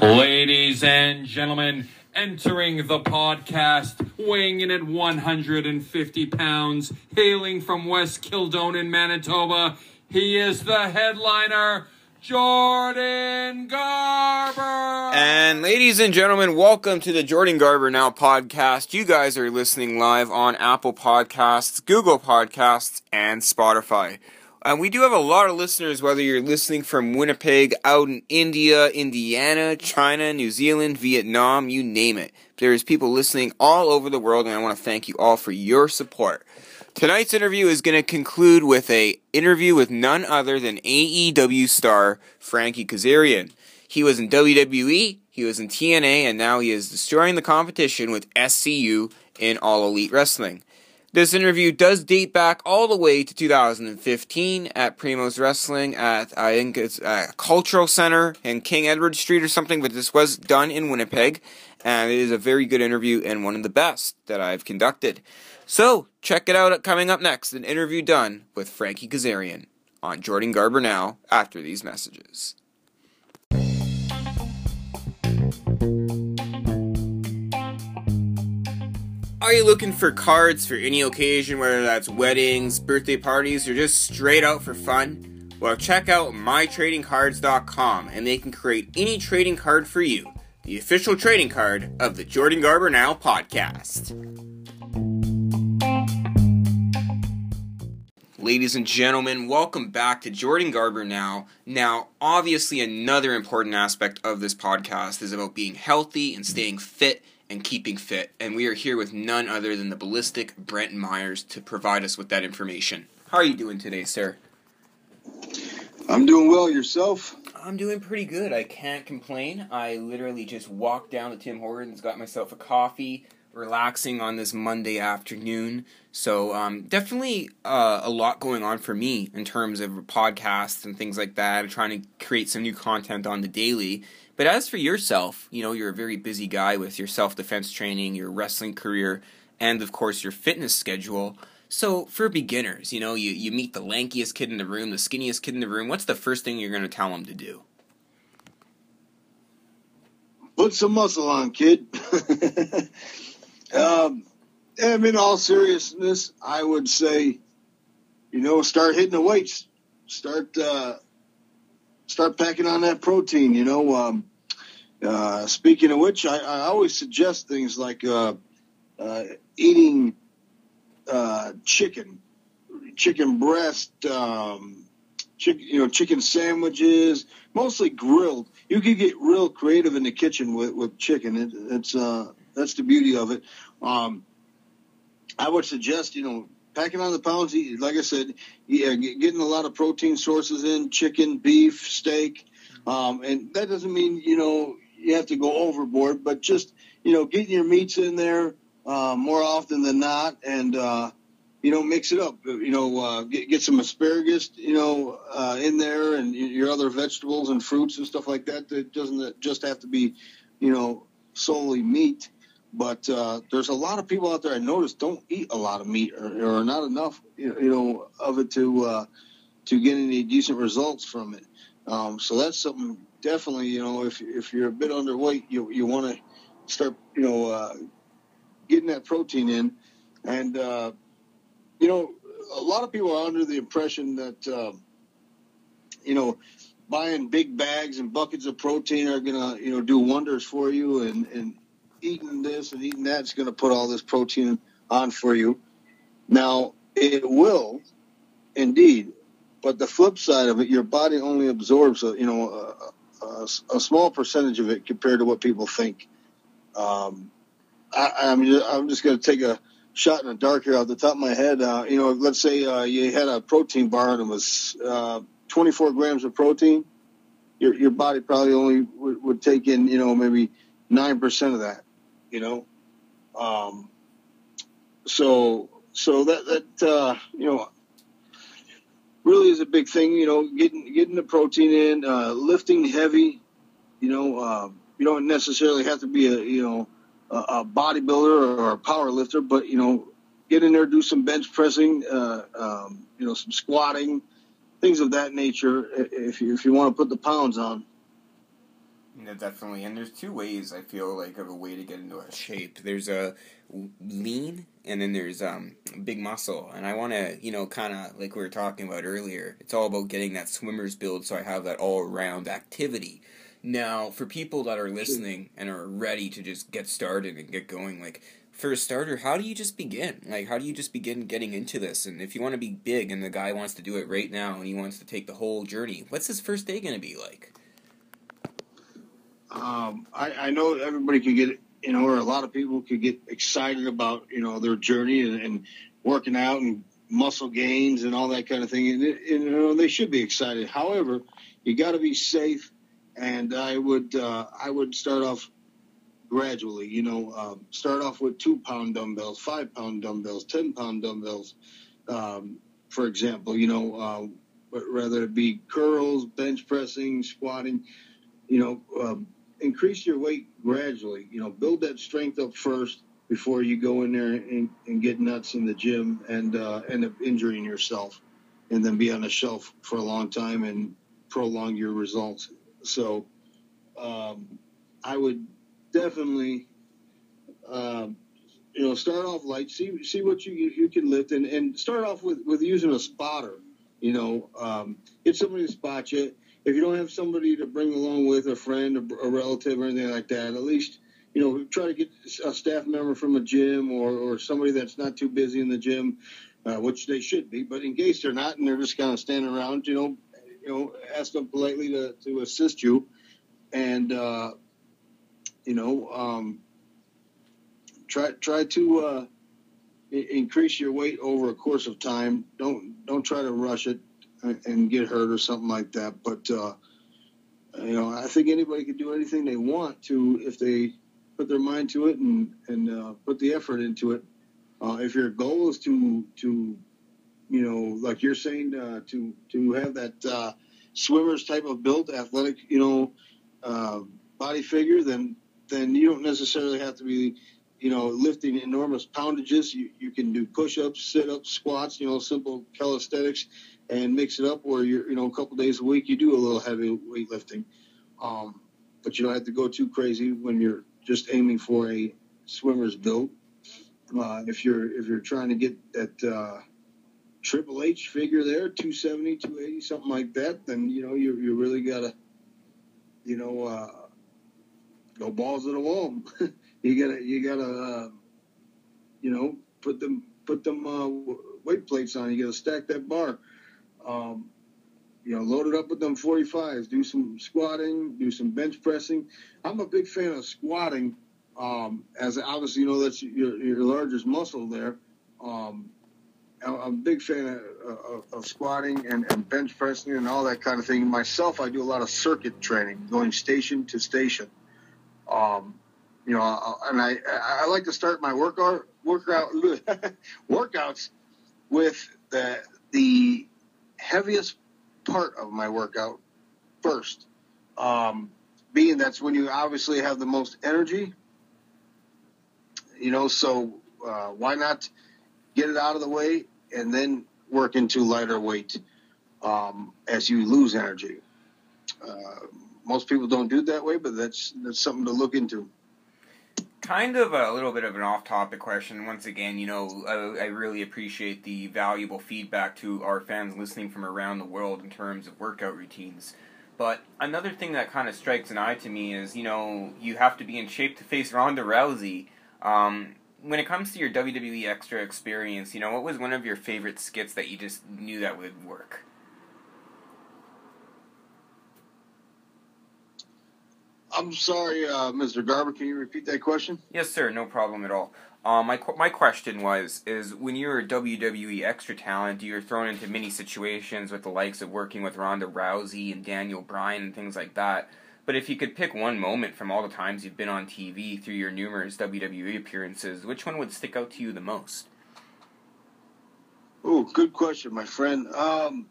Ladies and gentlemen, entering the podcast, weighing in at 150 pounds, hailing from West Kildonan, Manitoba, he is the headliner, Jordan Garber. And ladies and gentlemen, welcome to the Jordan Garber Now podcast. You guys are listening live on Apple Podcasts, Google Podcasts, and Spotify. And we do have a lot of listeners, whether you're listening from Winnipeg, out in India, Indiana, China, New Zealand, Vietnam, you name it. There's people listening all over the world, and I want to thank you all for your support. Tonight's interview is going to conclude with a interview with none other than AEW star Frankie Kazarian. He was in WWE, he was in TNA, and now he is destroying the competition with SCU in All Elite Wrestling. This interview does date back all the way to 2015 at Primo's Wrestling at I think it's a Cultural Center in King Edward Street or something, but this was done in Winnipeg, and it is a very good interview and one of the best that I've conducted. So check it out coming up next, an interview done with Frankie Kazarian on Jordan Garber Now after these messages. Are you looking for cards for any occasion, whether that's weddings, birthday parties, or just straight out for fun? Well, check out mytradingcards.com and they can create any trading card for you, the official trading card of the Jordan Garber Now podcast. Ladies and gentlemen, welcome back to Jordan Garber Now. Now, obviously, another important aspect of this podcast is about being healthy and staying fit and keeping fit. And we are here with none other than the ballistic Brent Myers to provide us with that information. How are you doing today, sir? I'm doing well. Yourself? I'm doing pretty good. I can't complain. I literally just walked down to Tim Hortons, got myself a coffee, relaxing on this Monday afternoon. So um, definitely uh, a lot going on for me in terms of podcasts and things like that. I'm trying to create some new content on the daily. But as for yourself, you know, you're a very busy guy with your self defense training, your wrestling career, and of course your fitness schedule. So for beginners, you know, you, you meet the lankiest kid in the room, the skinniest kid in the room, what's the first thing you're going to tell them to do? Put some muscle on, kid. um, and in all seriousness, I would say, you know, start hitting the weights. Start uh, start packing on that protein. You know, um, uh, speaking of which, I, I, always suggest things like uh, uh, eating uh, chicken, chicken breast, um, you know, chicken sandwiches, mostly grilled. You can get real creative in the kitchen with, with chicken. It, it's uh, that's the beauty of it. Um, I would suggest, you know, packing on the pounds. Like I said, yeah, getting a lot of protein sources in: chicken, beef, steak. Um, and that doesn't mean you know you have to go overboard, but just you know getting your meats in there uh, more often than not, and uh, you know mix it up. You know, uh, get, get some asparagus, you know, uh, in there, and your other vegetables and fruits and stuff like that. That doesn't just have to be, you know, solely meat. But uh, there's a lot of people out there I noticed don't eat a lot of meat or, or not enough, you know, of it to uh, to get any decent results from it. Um, so that's something definitely, you know, if if you're a bit underweight, you you want to start, you know, uh, getting that protein in, and uh, you know, a lot of people are under the impression that, uh, you know, buying big bags and buckets of protein are gonna, you know, do wonders for you, and and eating this and eating that is going to put all this protein on for you. Now, it will, indeed, but the flip side of it, your body only absorbs a you know a, a, a small percentage of it compared to what people think. Um, I, I'm just, I'm just going to take a shot in the dark here off the top of my head. Uh, you know, let's say uh, you had a protein bar and it was uh, 24 grams of protein. Your your body probably only would, would take in you know maybe nine percent of that you know. Um, so so that that uh, you know really is a big thing. You know, getting getting the protein in, uh, lifting heavy. You know, uh, you don't necessarily have to be a you know a, a bodybuilder or a power lifter, but you know, get in there, do some bench pressing, uh, um, you know, some squatting, things of that nature. If you, if you want to put the pounds on. Yeah, definitely. And there's two ways I feel like of a way to get into a shape. There's a lean, and then there's um big muscle. And I want to, you know, kind of like we were talking about earlier. It's all about getting that swimmer's build, so I have that all around activity. Now, for people that are listening and are ready to just get started and get going, like for a starter, how do you just begin? Like, how do you just begin getting into this? And if you want to be big and the guy wants to do it right now and he wants to take the whole journey, what's his first day going to be like? Um, I, I know everybody could get, you know, or a lot of people could get excited about, you know, their journey and, and working out and muscle gains and all that kind of thing. And, and you know, they should be excited. However, you got to be safe. And I would, uh, I would start off gradually, you know, um, start off with two pound dumbbells, five pound dumbbells, 10 pound dumbbells. Um, for example, you know, uh, rather it be curls, bench pressing, squatting, you know, um, increase your weight gradually. You know, build that strength up first before you go in there and, and get nuts in the gym and uh, end up injuring yourself, and then be on the shelf for a long time and prolong your results. So, um, I would definitely, um, you know, start off light. See see what you you can lift, and, and start off with with using a spotter. You know, um, get somebody to spot you if you don't have somebody to bring along with a friend, a, a relative, or anything like that, at least you know try to get a staff member from a gym or, or somebody that's not too busy in the gym, uh, which they should be. But in case they're not and they're just kind of standing around, you know, you know, ask them politely to, to assist you, and uh, you know, um, try try to uh, increase your weight over a course of time. Don't don't try to rush it and get hurt or something like that. But uh, you know, I think anybody can do anything they want to if they put their mind to it and and uh, put the effort into it. Uh, if your goal is to to you know, like you're saying, uh, to to have that uh, swimmers type of built athletic, you know, uh, body figure, then then you don't necessarily have to be you know, lifting enormous poundages. You, you can do push-ups, sit-ups, squats, you know, simple calisthenics and mix it up where you're, you know, a couple days a week you do a little heavy weightlifting. Um, but you don't have to go too crazy when you're just aiming for a swimmer's build. Uh, if you're if you're trying to get that uh, Triple H figure there, 270, 280, something like that, then you know you you really gotta, you know, uh, go balls to the wall. you gotta you gotta, uh, you know, put them put them uh, weight plates on. You gotta stack that bar. Um, you know, load it up with them 45s, do some squatting, do some bench pressing. I'm a big fan of squatting, um, as obviously, you know, that's your, your largest muscle there. Um, I'm a big fan of, of, of squatting and, and, bench pressing and all that kind of thing. Myself, I do a lot of circuit training, going station to station. Um, you know, and I, I like to start my workout, workout, workouts with the, the heaviest part of my workout first. Um, being that's when you obviously have the most energy, you know, so uh, why not get it out of the way and then work into lighter weight um, as you lose energy. Uh, most people don't do it that way, but that's that's something to look into kind of a little bit of an off-topic question. Once again, you know, I, I, really appreciate the valuable feedback to our fans listening from around the world in terms of workout routines. But another thing that kind of strikes an eye to me is, you know, you have to be in shape to face Ronda Rousey. Um, when it comes to your WWE Extra experience, you know, what was one of your favorite skits that you just knew that would work? I'm sorry, uh, Mr. Garber. Can you repeat that question? Yes, sir. No problem at all. Um, my my question was: is when you're a WWE extra talent, you're thrown into many situations with the likes of working with Ronda Rousey and Daniel Bryan and things like that. But if you could pick one moment from all the times you've been on TV through your numerous WWE appearances, which one would stick out to you the most? Oh, good question, my friend. Um,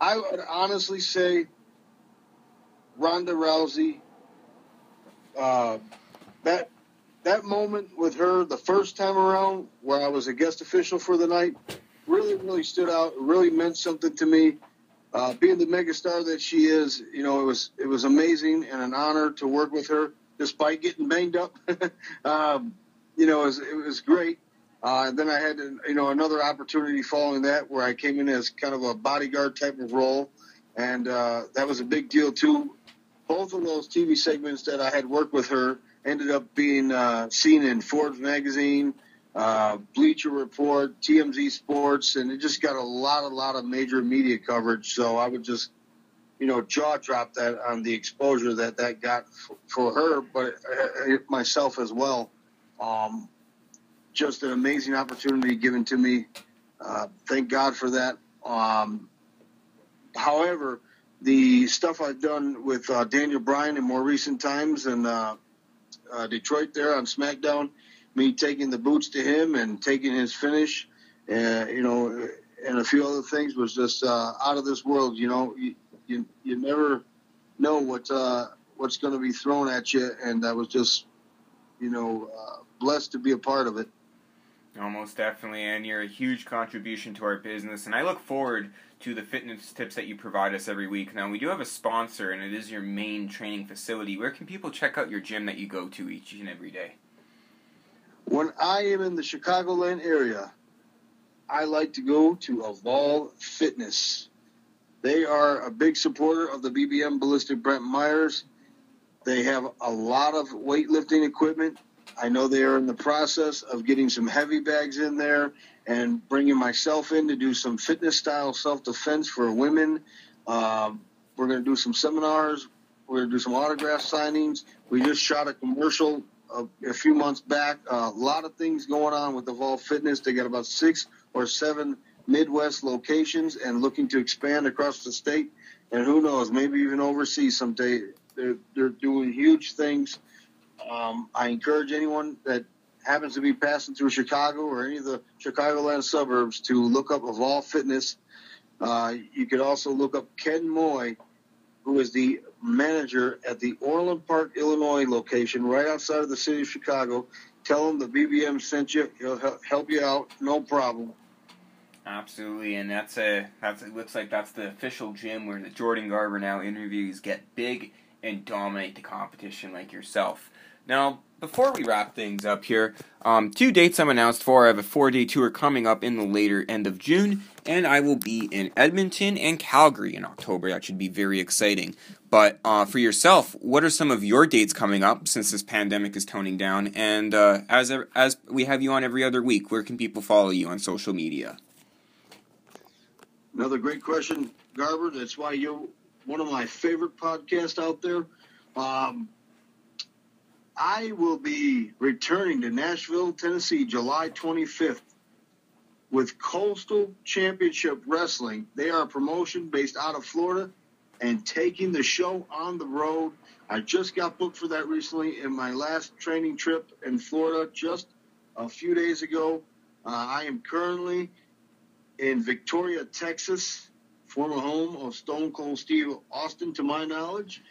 I would honestly say Ronda Rousey. Uh, that that moment with her the first time around, where I was a guest official for the night, really really stood out. Really meant something to me. uh, being the megastar that she is, you know, it was it was amazing and an honor to work with her, despite getting banged up. um, you know, it was, it was great. Uh, then I had, you know, another opportunity following that where I came in as kind of a bodyguard type of role, and uh, that was a big deal too. Both of those TV segments that I had worked with her ended up being uh, seen in Forbes magazine, uh, Bleacher Report, TMZ Sports, and it just got a lot, a lot of major media coverage. So I would just, you know, jaw drop that on the exposure that that got for, for her, but uh, myself as well. Um, just an amazing opportunity given to me. Uh, thank God for that. Um, however, the stuff I've done with uh, Daniel Bryan in more recent times and uh, uh, Detroit there on SmackDown, me taking the boots to him and taking his finish, uh, you know, and a few other things was just uh, out of this world. You know, you you, you never know what uh, what's going to be thrown at you, and I was just, you know, uh, blessed to be a part of it. Almost definitely, and you're a huge contribution to our business. And I look forward to the fitness tips that you provide us every week. Now, we do have a sponsor, and it is your main training facility. Where can people check out your gym that you go to each and every day? When I am in the Chicagoland area, I like to go to Evolve Fitness. They are a big supporter of the BBM Ballistic Brent Myers. They have a lot of weightlifting equipment I know they are in the process of getting some heavy bags in there and bringing myself in to do some fitness style self defense for women. Um, we're going to do some seminars. We're going to do some autograph signings. We just shot a commercial a, a few months back. Uh, a lot of things going on with Evolve Fitness. They got about six or seven Midwest locations and looking to expand across the state. And who knows, maybe even overseas someday. They're, they're doing huge things um, I encourage anyone that happens to be passing through Chicago or any of the Chicagoland suburbs to look up Evolve Fitness. Uh, you could also look up Ken Moy, who is the manager at the Orland Park, Illinois location, right outside of the city of Chicago. Tell him the BBM sent you. He'll help you out, no problem. Absolutely, and that's a that's it looks like that's the official gym where the Jordan Garber now interviews get big and dominate the competition like yourself. Now, before we wrap things up here, um, two dates I'm announced for. I have a four day tour coming up in the later end of June, and I will be in Edmonton and Calgary in October. That should be very exciting. But uh, for yourself, what are some of your dates coming up since this pandemic is toning down? And uh, as as we have you on every other week, where can people follow you on social media? Another great question, Garber. That's why you're one of my favorite podcasts out there. Um, I will be returning to Nashville, Tennessee, July 25th with Coastal Championship Wrestling. They are a promotion based out of Florida and taking the show on the road. I just got booked for that recently in my last training trip in Florida just a few days ago. Uh, I am currently in Victoria, Texas, former home of Stone Cold Steve Austin, to my knowledge.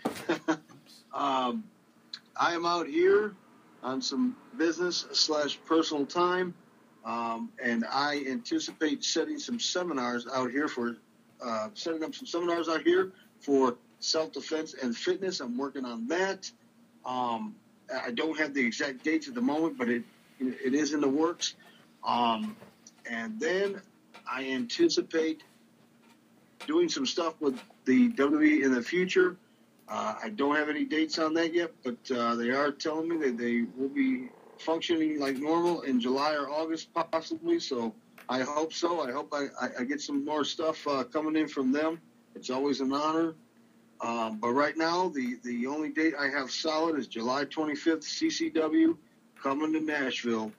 um, I am out here on some business slash personal time, um, and I anticipate setting some seminars out here for uh, setting up some seminars out here for self defense and fitness. I'm working on that. Um, I don't have the exact dates at the moment, but it it is in the works. Um, and then I anticipate doing some stuff with the WWE in the future. Uh, I don't have any dates on that yet, but uh, they are telling me that they will be functioning like normal in July or August, possibly. So I hope so. I hope I, I, I get some more stuff uh, coming in from them. It's always an honor. Um, but right now, the, the only date I have solid is July 25th, CCW, coming to Nashville.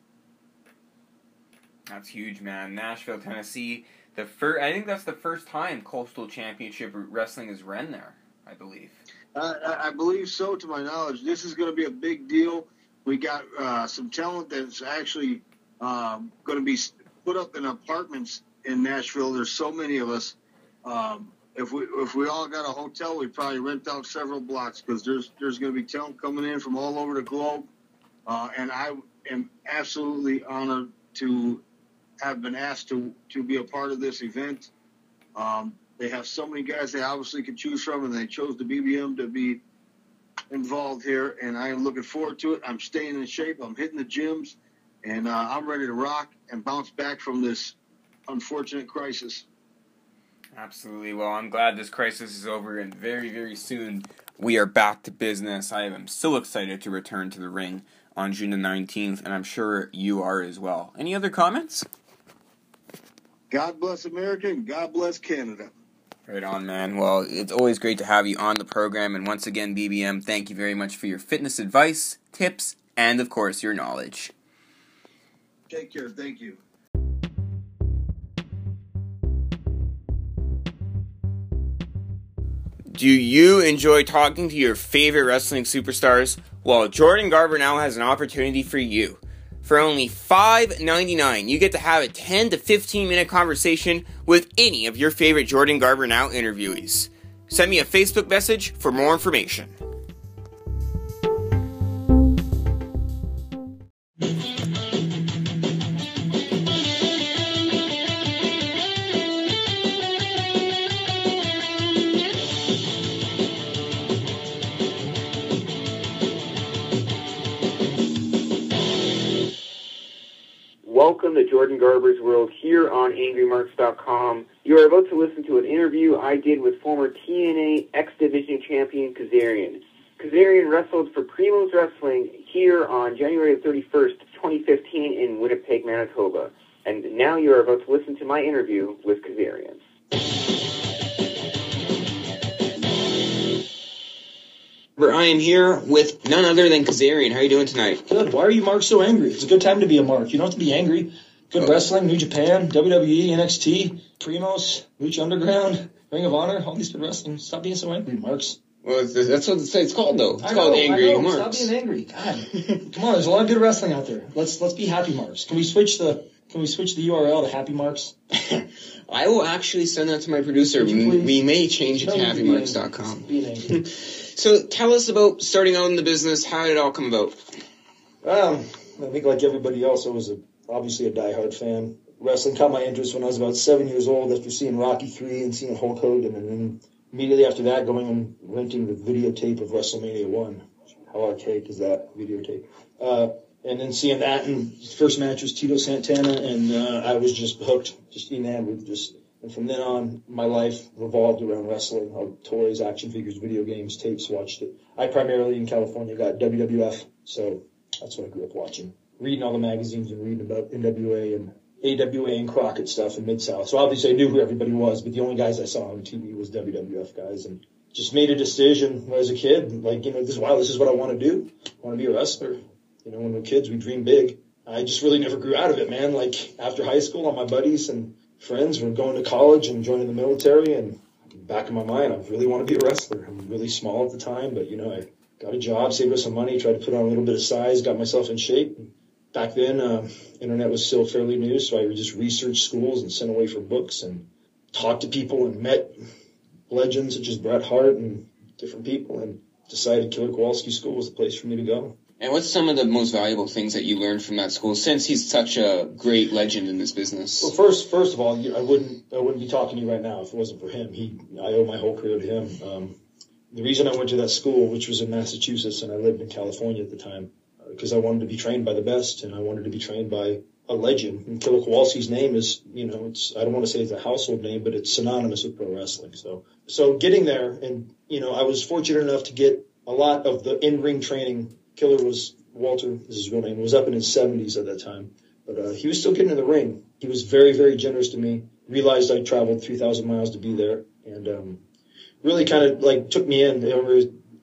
That's huge, man. Nashville, Tennessee. The first, I think that's the first time Coastal Championship Wrestling is run there. I believe. I, I believe so, to my knowledge. This is going to be a big deal. We got uh, some talent that's actually um, going to be put up in apartments in Nashville. There's so many of us. Um, if we if we all got a hotel, we'd probably rent out several blocks because there's there's going to be talent coming in from all over the globe, uh, and I am absolutely honored to have been asked to to be a part of this event. Um, they have so many guys they obviously could choose from, and they chose the BBM to be involved here. And I am looking forward to it. I'm staying in shape. I'm hitting the gyms, and uh, I'm ready to rock and bounce back from this unfortunate crisis. Absolutely. Well, I'm glad this crisis is over, and very, very soon we are back to business. I am so excited to return to the ring on June the 19th, and I'm sure you are as well. Any other comments? God bless America and God bless Canada. Right on, man. Well, it's always great to have you on the program. And once again, BBM, thank you very much for your fitness advice, tips, and of course, your knowledge. Take care. Thank you. Do you enjoy talking to your favorite wrestling superstars? Well, Jordan Garber now has an opportunity for you. For only $5.99, you get to have a 10 to 15 minute conversation with any of your favorite Jordan Garber Now interviewees. Send me a Facebook message for more information. Welcome to Jordan Garber's World here on AngryMarks.com. You are about to listen to an interview I did with former TNA X Division champion Kazarian. Kazarian wrestled for Primo's Wrestling here on January 31st, 2015 in Winnipeg, Manitoba. And now you are about to listen to my interview with Kazarian. I am here with none other than Kazarian. How are you doing tonight? Good. Why are you, Mark, so angry? It's a good time to be a Mark. You don't have to be angry. Good wrestling, New Japan, WWE, NXT, Primos, Lucha Underground, Ring of Honor, all these good wrestling. Stop being so angry, Marks. Well, that's what it's, it's called, though. It's called Angry. Marks. Stop being angry. God, come on. There's a lot of good wrestling out there. Let's let's be happy, Marks. Can we switch the Can we switch the URL to Happy Marks? I will actually send that to my producer. We, may change it to happymarks.com. So tell us about starting out in the business. How did it all come about? Um, I think like everybody else, I was a, obviously a diehard fan. Wrestling caught my interest when I was about seven years old after seeing Rocky Three and seeing Hulk Hogan, and then immediately after that, going and renting the videotape of WrestleMania One. How archaic is that videotape? Uh, and then seeing that, and first match was Tito Santana, and uh, I was just hooked, just enamored, just. And from then on, my life revolved around wrestling. Uh, toys, action figures, video games, tapes, watched it. I primarily in California got WWF, so that's what I grew up watching. Reading all the magazines and reading about NWA and AWA and Crockett stuff in Mid South. So obviously I knew who everybody was, but the only guys I saw on TV was WWF guys, and just made a decision as a kid, like you know, this wow, this is what I want to do. I want to be a wrestler. You know, when we were kids, we dream big. I just really never grew out of it, man. Like after high school, all my buddies and friends were going to college and joining the military, and back in my mind, I really want to be a wrestler. I'm really small at the time, but you know, I got a job, saved up some money, tried to put on a little bit of size, got myself in shape. Back then, uh, internet was still fairly new, so I would just research schools and sent away for books and talked to people and met legends such as Bret Hart and different people and decided Killer Kowalski School was the place for me to go. And what's some of the most valuable things that you learned from that school since he's such a great legend in this business? Well, first, first of all, I wouldn't, I wouldn't be talking to you right now if it wasn't for him. He, I owe my whole career to him. Um, the reason I went to that school, which was in Massachusetts, and I lived in California at the time, because I wanted to be trained by the best, and I wanted to be trained by a legend. And Killer Kowalski's name is, you know, it's, I don't want to say it's a household name, but it's synonymous with pro wrestling. So, so getting there, and you know, I was fortunate enough to get a lot of the in-ring training. Killer was Walter, is his real name, was up in his 70s at that time. But uh, he was still getting in the ring. He was very, very generous to me. Realized I traveled 3,000 miles to be there, and um, really kind of like took me in. They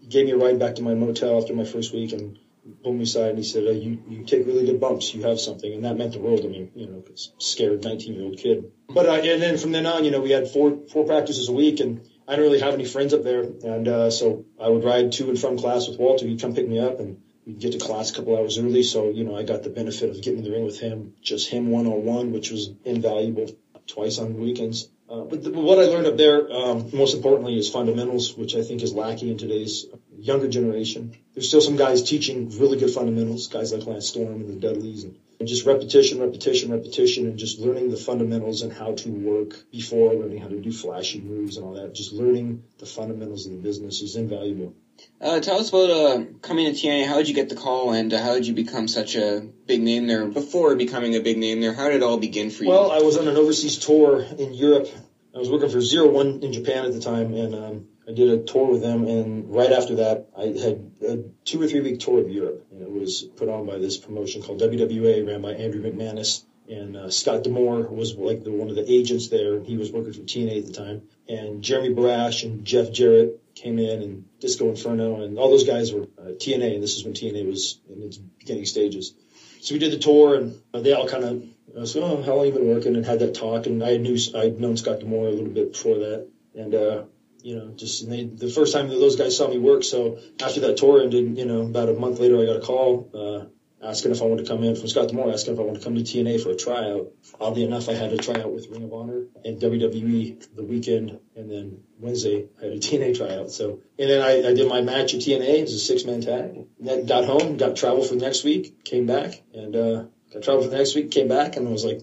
gave me a ride back to my motel after my first week, and pulled me aside and he said, uh, "You you take really good bumps. You have something," and that meant the world to me. You know, scared 19 year old kid. But uh, and then from then on, you know, we had four four practices a week, and I didn't really have any friends up there, and uh, so I would ride to and from class with Walter. He'd come pick me up and. We'd get to class a couple hours early, so you know I got the benefit of getting in the ring with him, just him one on one, which was invaluable. Twice on weekends, uh, but, the, what I learned up there, um, most importantly, is fundamentals, which I think is lacking in today's younger generation. There's still some guys teaching really good fundamentals, guys like Lance Storm and the Dudleys and just repetition, repetition, repetition, and just learning the fundamentals and how to work before learning how to do flashy moves and all that. Just learning the fundamentals of the business is invaluable. Uh, tell us about uh, coming to TNA. How did you get the call, and uh, how did you become such a big name there? Before becoming a big name there, how did it all begin for you? Well, I was on an overseas tour in Europe. I was working for Zero One in Japan at the time, and um, I did a tour with them. And right after that, I had a two or three week tour of Europe, and it was put on by this promotion called WWA, ran by Andrew McManus. And uh, Scott D'Amore was like the, one of the agents there. He was working for TNA at the time. And Jeremy Borash and Jeff Jarrett came in, and Disco Inferno, and all those guys were uh, TNA. And this is when TNA was in its beginning stages. So we did the tour, and uh, they all kind of I was, oh, how long you been working? And had that talk. And I knew I'd known Scott D'Amore a little bit before that, and uh, you know, just and they, the first time that those guys saw me work. So after that tour ended, you know, about a month later, I got a call uh, asking if I wanted to come in from Scott D'Amore, asking if I wanted to come to TNA for a tryout. Oddly enough, I had a tryout with Ring of Honor and WWE the weekend, and then Wednesday I had a TNA tryout. So and then I, I did my match at TNA. It was a six man tag. Then got home, got travel for the next week, came back, and uh, got travel for the next week, came back, and I was like,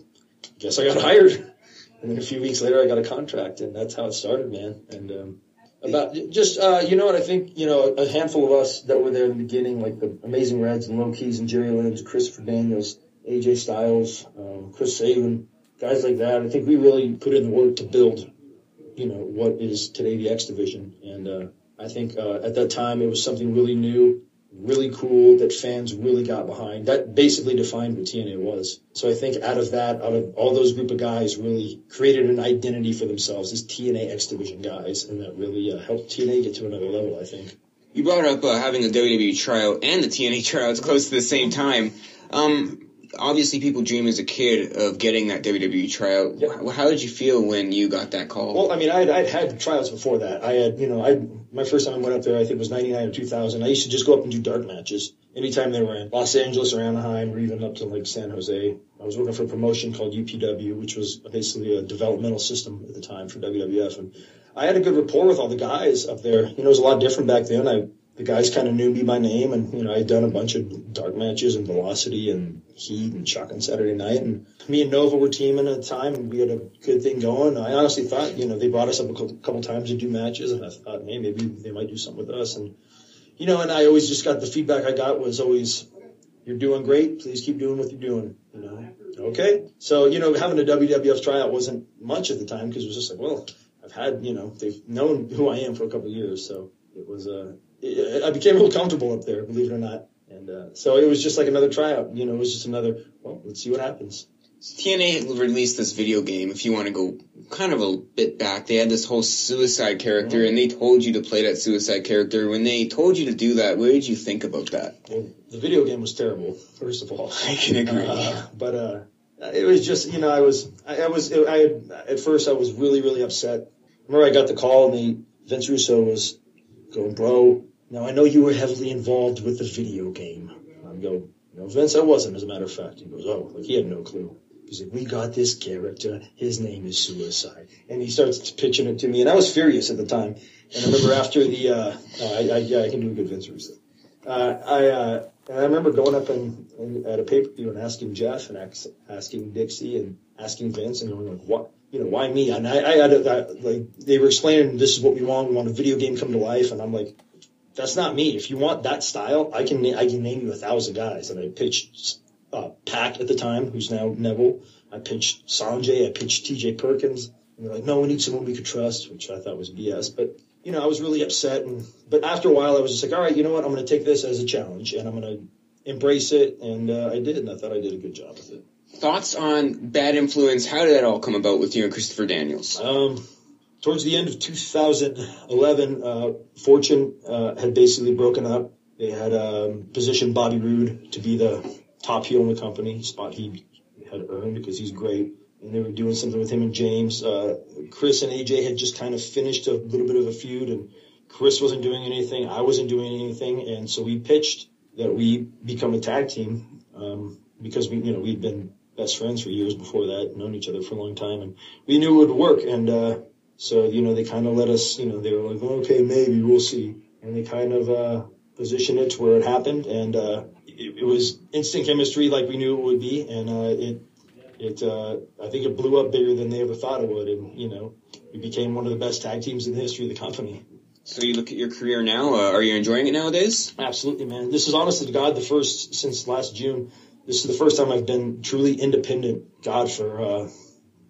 guess I got hired. And then a few weeks later, I got a contract, and that's how it started, man. And um, about just uh, you know what I think, you know, a handful of us that were there in the beginning, like the Amazing Reds and Low Ki's and Jerry Lynn, Christopher Daniels, AJ Styles, um, Chris Sabin, guys like that. I think we really put in the work to build, you know, what is today the X division. And uh, I think uh, at that time it was something really new really cool that fans really got behind. That basically defined what TNA was. So I think out of that, out of all those group of guys, really created an identity for themselves as TNA X Division guys, and that really uh, helped TNA get to another level. I think. You brought up uh, having the WWE tryout and the TNA tryouts close to the same time. Um, obviously people dream as a kid of getting that WWE tryout. Yep. How did you feel when you got that call? Well, I mean, I'd, I'd had tryouts before that. I had, you know, I my first time I went up there, I think was 99 or 2000. I used to just go up and do dark matches. Anytime they were in Los Angeles or Anaheim or even up to like San Jose. I was working for a promotion called UPW, which was basically a developmental system at the time for WWF. And I had a good rapport with all the guys up there. You know, it was a lot different back then. I the guys kind of knew me by name, and you know I'd done a bunch of dark matches and Velocity and Heat and Shotgun Saturday Night, and me and Nova were teaming at the time, and we had a good thing going. I honestly thought, you know, they brought us up a couple, times to do matches, and I thought, hey, maybe they might do something with us, and you know, and I always just got the feedback I got was always, you're doing great, please keep doing what you're doing, you know. Okay, so you know, having a WWF tryout wasn't much at the time because it was just like, well, I've had, you know, they've known who I am for a couple of years, so it was uh I became real comfortable up there, believe it or not. And uh, so it was just like another tryout. You know, it was just another. Well, let's see what happens. TNA released this video game. If you want to go kind of a bit back, they had this whole suicide character, mm-hmm. and they told you to play that suicide character. When they told you to do that, what did you think about that? Well, the video game was terrible. First of all, I can agree. Uh, but uh, it was just, you know, I was, I, I was, I at first I was really, really upset. remember I got the call, and the Vince Russo was going, bro, now I know you were heavily involved with the video game. I go, no, Vince, I wasn't, as a matter of fact. He goes, oh, like he had no clue. He's like, we got this character. His name is Suicide. And he starts pitching it to me. And I was furious at the time. And I remember after the, uh, oh, I, I, yeah, I can do a good Vince Russo. Uh, I, uh, and I remember going up and, and at a pay per view and asking Jeff and ask, asking Dixie and asking Vince and going like, what, you know, why me? And I, I had a, I, like, they were explaining this is what we want. We want a video game come to life. And I'm like, that's not me. If you want that style, I can I can name you a thousand guys. And I pitched uh, PAC at the time, who's now Neville. I pitched Sonjay. I pitched T.J. Perkins. And they're like, no, we need someone we could trust, which I thought was BS. But you know, I was really upset. And but after a while, I was just like, all right, you know what? I'm going to take this as a challenge, and I'm going to embrace it. And uh, I did, and I thought I did a good job with it. Thoughts on bad influence? How did that all come about with you and Christopher Daniels? Um, towards the end of 2011, uh, Fortune uh, had basically broken up. They had um, positioned Bobby Roode to be the top heel in the company, spot he had earned because he's great. And they were doing something with him and James. Uh, Chris and AJ had just kind of finished a little bit of a feud, and Chris wasn't doing anything. I wasn't doing anything, and so we pitched that we become a tag team um, because we, you know, we'd been best friends for years before that, known each other for a long time, and we knew it would work. And uh, so, you know, they kind of let us, you know, they were like, okay, maybe we'll see. And they kind of, uh, positioned it to where it happened. And, uh, it, it, was instant chemistry like we knew it would be, and uh, it it uh, I think it blew up bigger than they ever thought it would, and you know we became one of the best tag teams in the history of the company. So you look at your career now. Uh, are you enjoying it nowadays? Absolutely, man. This is honestly to God the first since last June. This is the first time I've been truly independent. God for uh,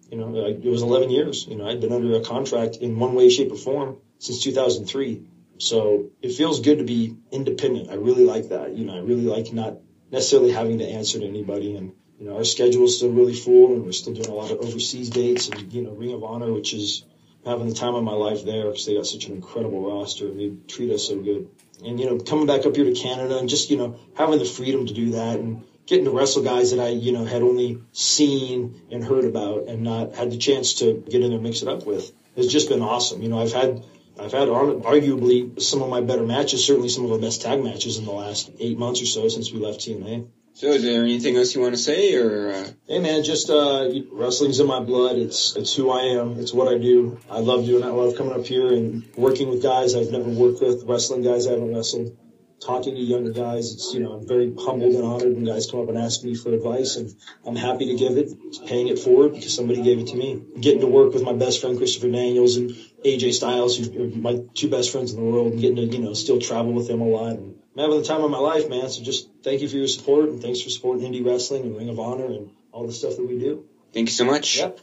you know it was 11 years. You know I'd been under a contract in one way, shape, or form since 2003. So it feels good to be independent. I really like that. You know I really like not necessarily having to answer to anybody and you know, our schedule is still really full, and we're still doing a lot of overseas dates, and you know, Ring of Honor, which is having the time of my life there because they got such an incredible roster and they treat us so good. And you know, coming back up here to Canada and just you know having the freedom to do that and getting to wrestle guys that I you know had only seen and heard about and not had the chance to get in there and mix it up with has just been awesome. You know, I've had I've had arguably some of my better matches, certainly some of our best tag matches in the last eight months or so since we left TNA. So, is there anything else you want to say, or? Uh... Hey, man, just uh, wrestling's in my blood. It's it's who I am. It's what I do. I love doing it. I love coming up here and working with guys I've never worked with, wrestling guys I haven't wrestled, talking to younger guys. It's you know I'm very humbled and honored when guys come up and ask me for advice, and I'm happy to give it, paying it forward because somebody gave it to me. Getting to work with my best friend Christopher Daniels and AJ Styles, who are my two best friends in the world, and getting to you know still travel with them a lot. And, I'm having the time of my life, man. So just thank you for your support and thanks for supporting indie wrestling and Ring of Honor and all the stuff that we do. Thank you so much. Yep.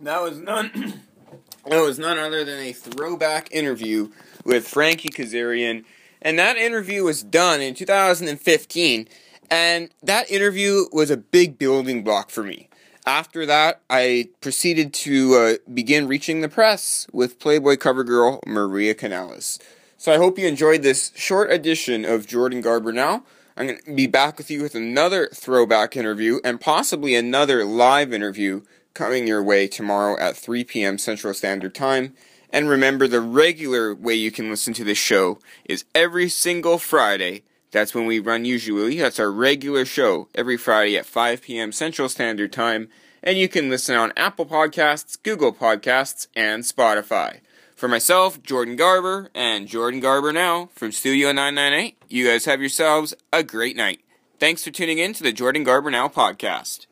That was none. that was none other than a throwback interview with Frankie Kazarian, and that interview was done in 2015. And that interview was a big building block for me. After that, I proceeded to uh, begin reaching the press with Playboy cover girl Maria Kanellis. So I hope you enjoyed this short edition of Jordan Garber Now. I'm going to be back with you with another throwback interview and possibly another live interview coming your way tomorrow at 3 p.m. Central Standard Time. And remember, the regular way you can listen to this show is every single Friday. That's when we run usually. That's our regular show every Friday at 5 p.m. Central Standard Time. And you can listen on Apple Podcasts, Google Podcasts, and Spotify. For myself, Jordan Garber, and Jordan Garber now from Studio 998, you guys have yourselves a great night. Thanks for tuning in to the Jordan Garber Now podcast.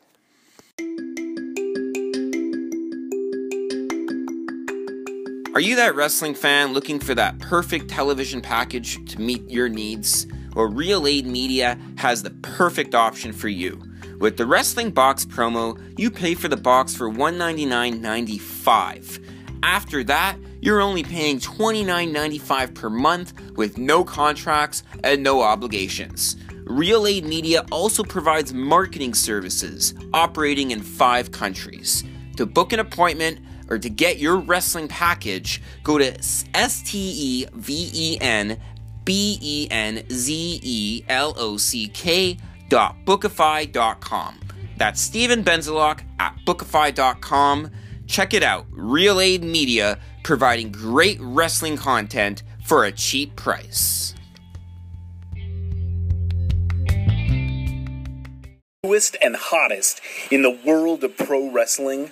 Are you that wrestling fan looking for that perfect television package to meet your needs? Well, Real Aid Media has the perfect option for you. With the Wrestling Box promo, you pay for the box for $199.95. After that, you're only paying $29.95 per month with no contracts and no obligations. Real Aid Media also provides marketing services operating in five countries. To book an appointment or to get your wrestling package, go to S T E V E N B E N Z E L O C K dot bookify.com. That's Steven Benzelock at bookify.com. Check it out. Real Aid Media providing great wrestling content for a cheap price. Newest and hottest in the world of pro wrestling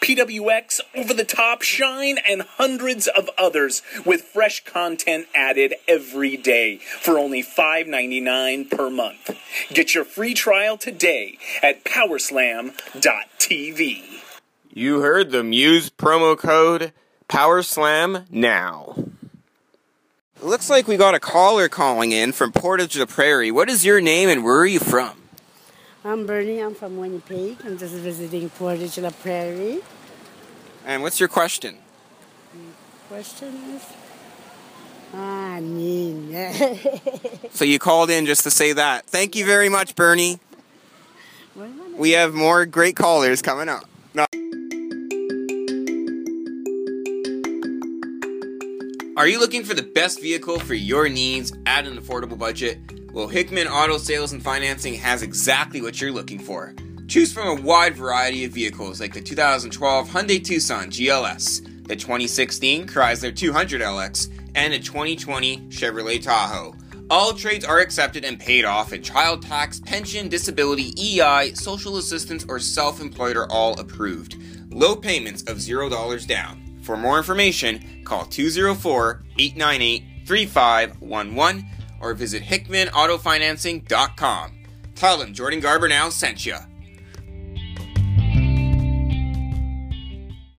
PWX, Over the Top, Shine, and hundreds of others with fresh content added every day for only $5.99 per month. Get your free trial today at powerslam.tv. You heard them. Use promo code PowerSlam now. Looks like we got a caller calling in from Portage la Prairie. What is your name and where are you from? I'm Bernie. I'm from Winnipeg. I'm just visiting Portage la Prairie. And what's your question? Question is, ah, I mean. so you called in just to say that. Thank you very much, Bernie. We have more great callers coming up. No. Are you looking for the best vehicle for your needs at an affordable budget? Well, Hickman Auto Sales and Financing has exactly what you're looking for. Choose from a wide variety of vehicles like the 2012 Hyundai Tucson GLS, the 2016 Chrysler 200LX, and a 2020 Chevrolet Tahoe. All trades are accepted and paid off, and child tax, pension, disability, EI, social assistance, or self employed are all approved. Low payments of $0 down. For more information, call 204 898 3511 or visit HickmanAutoFinancing.com. Tell them Jordan Garber now sent you.